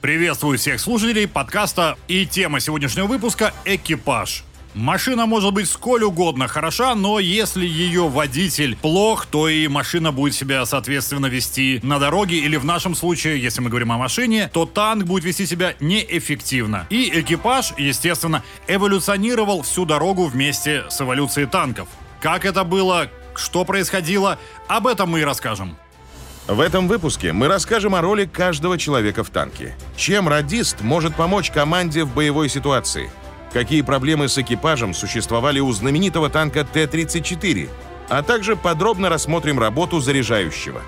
Приветствую всех слушателей подкаста и тема сегодняшнего выпуска – экипаж. Машина может быть сколь угодно хороша, но если ее водитель плох, то и машина будет себя, соответственно, вести на дороге, или в нашем случае, если мы говорим о машине, то танк будет вести себя неэффективно. И экипаж, естественно, эволюционировал всю дорогу вместе с эволюцией танков. Как это было, что происходило, об этом мы и расскажем. В этом выпуске мы расскажем о роли каждого человека в танке. Чем радист может помочь команде в боевой ситуации? Какие проблемы с экипажем существовали у знаменитого танка Т-34? А также подробно рассмотрим работу заряжающего.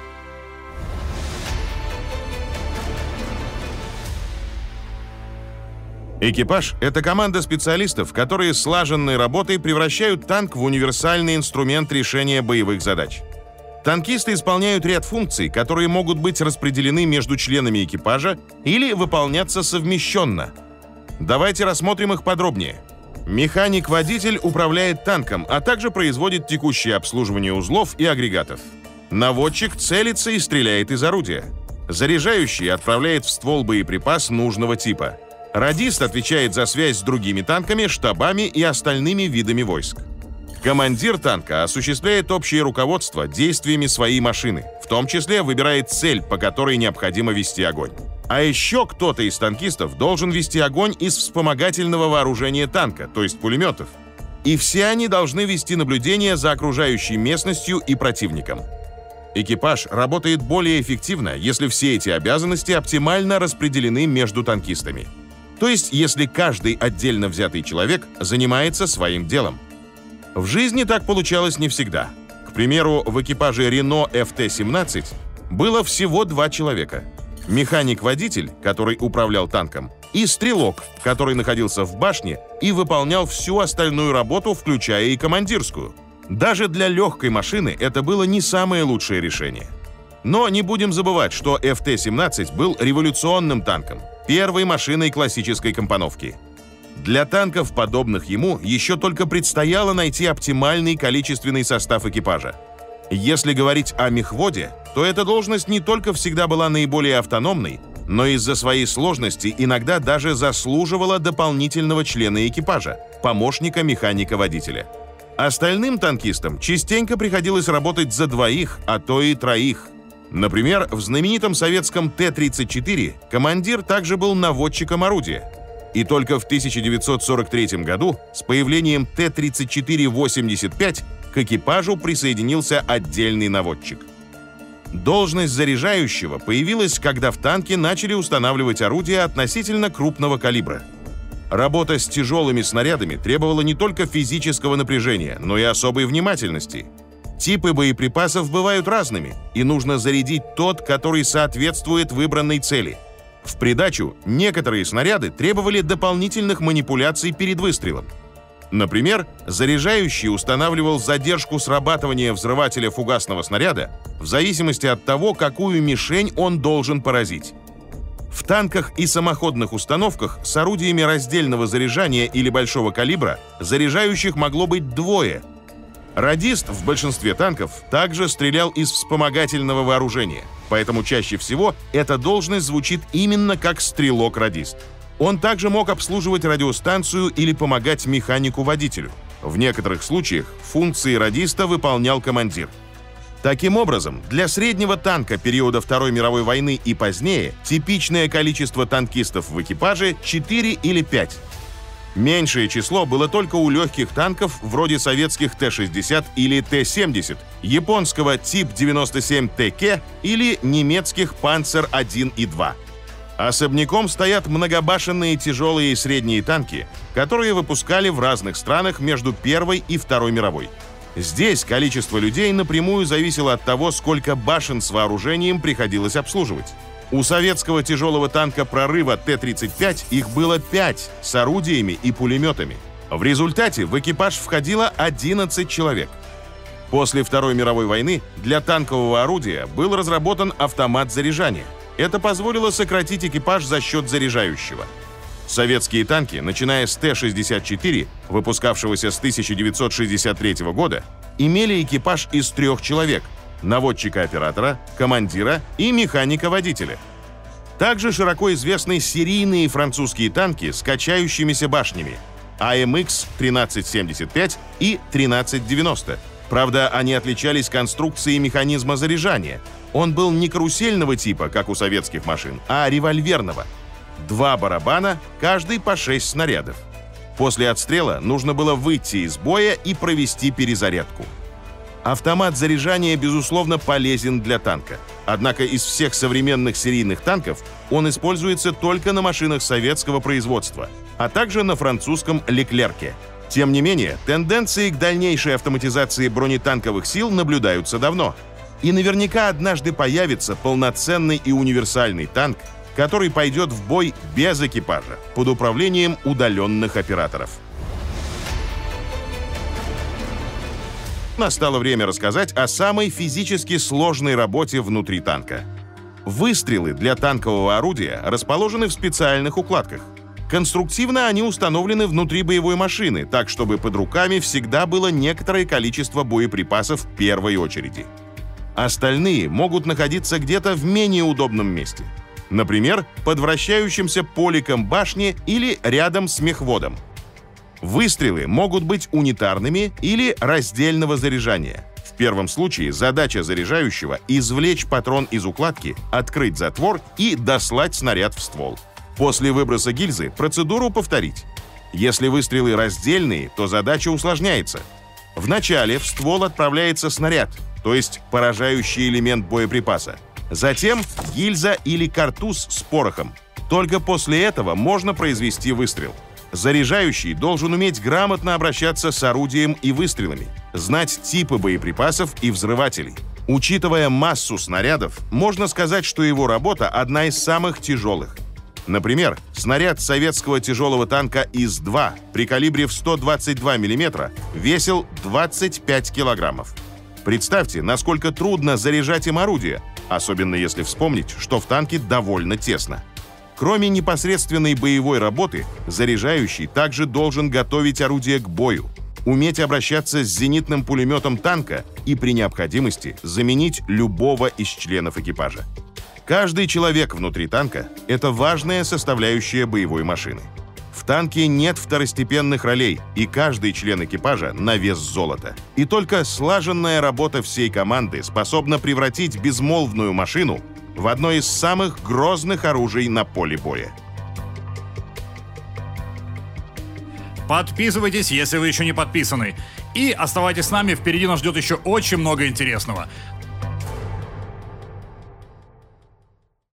Экипаж — это команда специалистов, которые слаженной работой превращают танк в универсальный инструмент решения боевых задач. Танкисты исполняют ряд функций, которые могут быть распределены между членами экипажа или выполняться совмещенно. Давайте рассмотрим их подробнее. Механик-водитель управляет танком, а также производит текущее обслуживание узлов и агрегатов. Наводчик целится и стреляет из орудия. Заряжающий отправляет в ствол боеприпас нужного типа. Радист отвечает за связь с другими танками, штабами и остальными видами войск. Командир танка осуществляет общее руководство действиями своей машины, в том числе выбирает цель, по которой необходимо вести огонь. А еще кто-то из танкистов должен вести огонь из вспомогательного вооружения танка, то есть пулеметов. И все они должны вести наблюдение за окружающей местностью и противником. Экипаж работает более эффективно, если все эти обязанности оптимально распределены между танкистами. То есть, если каждый отдельно взятый человек занимается своим делом – в жизни так получалось не всегда. К примеру, в экипаже Renault FT-17 было всего два человека. Механик-водитель, который управлял танком, и стрелок, который находился в башне и выполнял всю остальную работу, включая и командирскую. Даже для легкой машины это было не самое лучшее решение. Но не будем забывать, что FT-17 был революционным танком, первой машиной классической компоновки – для танков, подобных ему, еще только предстояло найти оптимальный количественный состав экипажа. Если говорить о мехводе, то эта должность не только всегда была наиболее автономной, но из-за своей сложности иногда даже заслуживала дополнительного члена экипажа, помощника механика-водителя. Остальным танкистам частенько приходилось работать за двоих, а то и троих. Например, в знаменитом советском Т-34 командир также был наводчиком орудия – и только в 1943 году с появлением Т-34-85 к экипажу присоединился отдельный наводчик. Должность заряжающего появилась, когда в танке начали устанавливать орудия относительно крупного калибра. Работа с тяжелыми снарядами требовала не только физического напряжения, но и особой внимательности. Типы боеприпасов бывают разными, и нужно зарядить тот, который соответствует выбранной цели – в придачу некоторые снаряды требовали дополнительных манипуляций перед выстрелом. Например, заряжающий устанавливал задержку срабатывания взрывателя фугасного снаряда в зависимости от того, какую мишень он должен поразить. В танках и самоходных установках с орудиями раздельного заряжания или большого калибра заряжающих могло быть двое. Радист в большинстве танков также стрелял из вспомогательного вооружения – поэтому чаще всего эта должность звучит именно как стрелок-радист. Он также мог обслуживать радиостанцию или помогать механику-водителю. В некоторых случаях функции радиста выполнял командир. Таким образом, для среднего танка периода Второй мировой войны и позднее типичное количество танкистов в экипаже 4 или 5. Меньшее число было только у легких танков вроде советских Т-60 или Т-70, японского ТИП-97ТК или немецких Панцер-1 и 2. Особняком стоят многобашенные тяжелые и средние танки, которые выпускали в разных странах между Первой и Второй мировой. Здесь количество людей напрямую зависело от того, сколько башен с вооружением приходилось обслуживать. У советского тяжелого танка прорыва Т-35 их было 5 с орудиями и пулеметами. В результате в экипаж входило 11 человек. После Второй мировой войны для танкового орудия был разработан автомат заряжания. Это позволило сократить экипаж за счет заряжающего. Советские танки, начиная с Т-64, выпускавшегося с 1963 года, имели экипаж из трех человек – наводчика-оператора, командира и механика-водителя. Также широко известны серийные французские танки с качающимися башнями AMX 1375 и 1390. Правда, они отличались конструкцией механизма заряжания. Он был не карусельного типа, как у советских машин, а револьверного. Два барабана, каждый по 6 снарядов. После отстрела нужно было выйти из боя и провести перезарядку. Автомат заряжания, безусловно, полезен для танка. Однако из всех современных серийных танков он используется только на машинах советского производства, а также на французском «Леклерке». Тем не менее, тенденции к дальнейшей автоматизации бронетанковых сил наблюдаются давно. И наверняка однажды появится полноценный и универсальный танк, который пойдет в бой без экипажа, под управлением удаленных операторов. Настало время рассказать о самой физически сложной работе внутри танка. Выстрелы для танкового орудия расположены в специальных укладках. Конструктивно они установлены внутри боевой машины, так чтобы под руками всегда было некоторое количество боеприпасов в первой очереди. Остальные могут находиться где-то в менее удобном месте – Например, под вращающимся поликом башни или рядом с мехводом. Выстрелы могут быть унитарными или раздельного заряжания. В первом случае задача заряжающего – извлечь патрон из укладки, открыть затвор и дослать снаряд в ствол. После выброса гильзы процедуру повторить. Если выстрелы раздельные, то задача усложняется. Вначале в ствол отправляется снаряд, то есть поражающий элемент боеприпаса. Затем гильза или картуз с порохом. Только после этого можно произвести выстрел. Заряжающий должен уметь грамотно обращаться с орудием и выстрелами, знать типы боеприпасов и взрывателей. Учитывая массу снарядов, можно сказать, что его работа одна из самых тяжелых. Например, снаряд советского тяжелого танка ИС-2 при калибре в 122 мм весил 25 килограммов. Представьте, насколько трудно заряжать им орудие, особенно если вспомнить, что в танке довольно тесно. Кроме непосредственной боевой работы, заряжающий также должен готовить орудие к бою, уметь обращаться с зенитным пулеметом танка и при необходимости заменить любого из членов экипажа. Каждый человек внутри танка – это важная составляющая боевой машины. В танке нет второстепенных ролей, и каждый член экипажа на вес золота. И только слаженная работа всей команды способна превратить безмолвную машину в одно из самых грозных оружий на поле боя. Подписывайтесь, если вы еще не подписаны. И оставайтесь с нами, впереди нас ждет еще очень много интересного.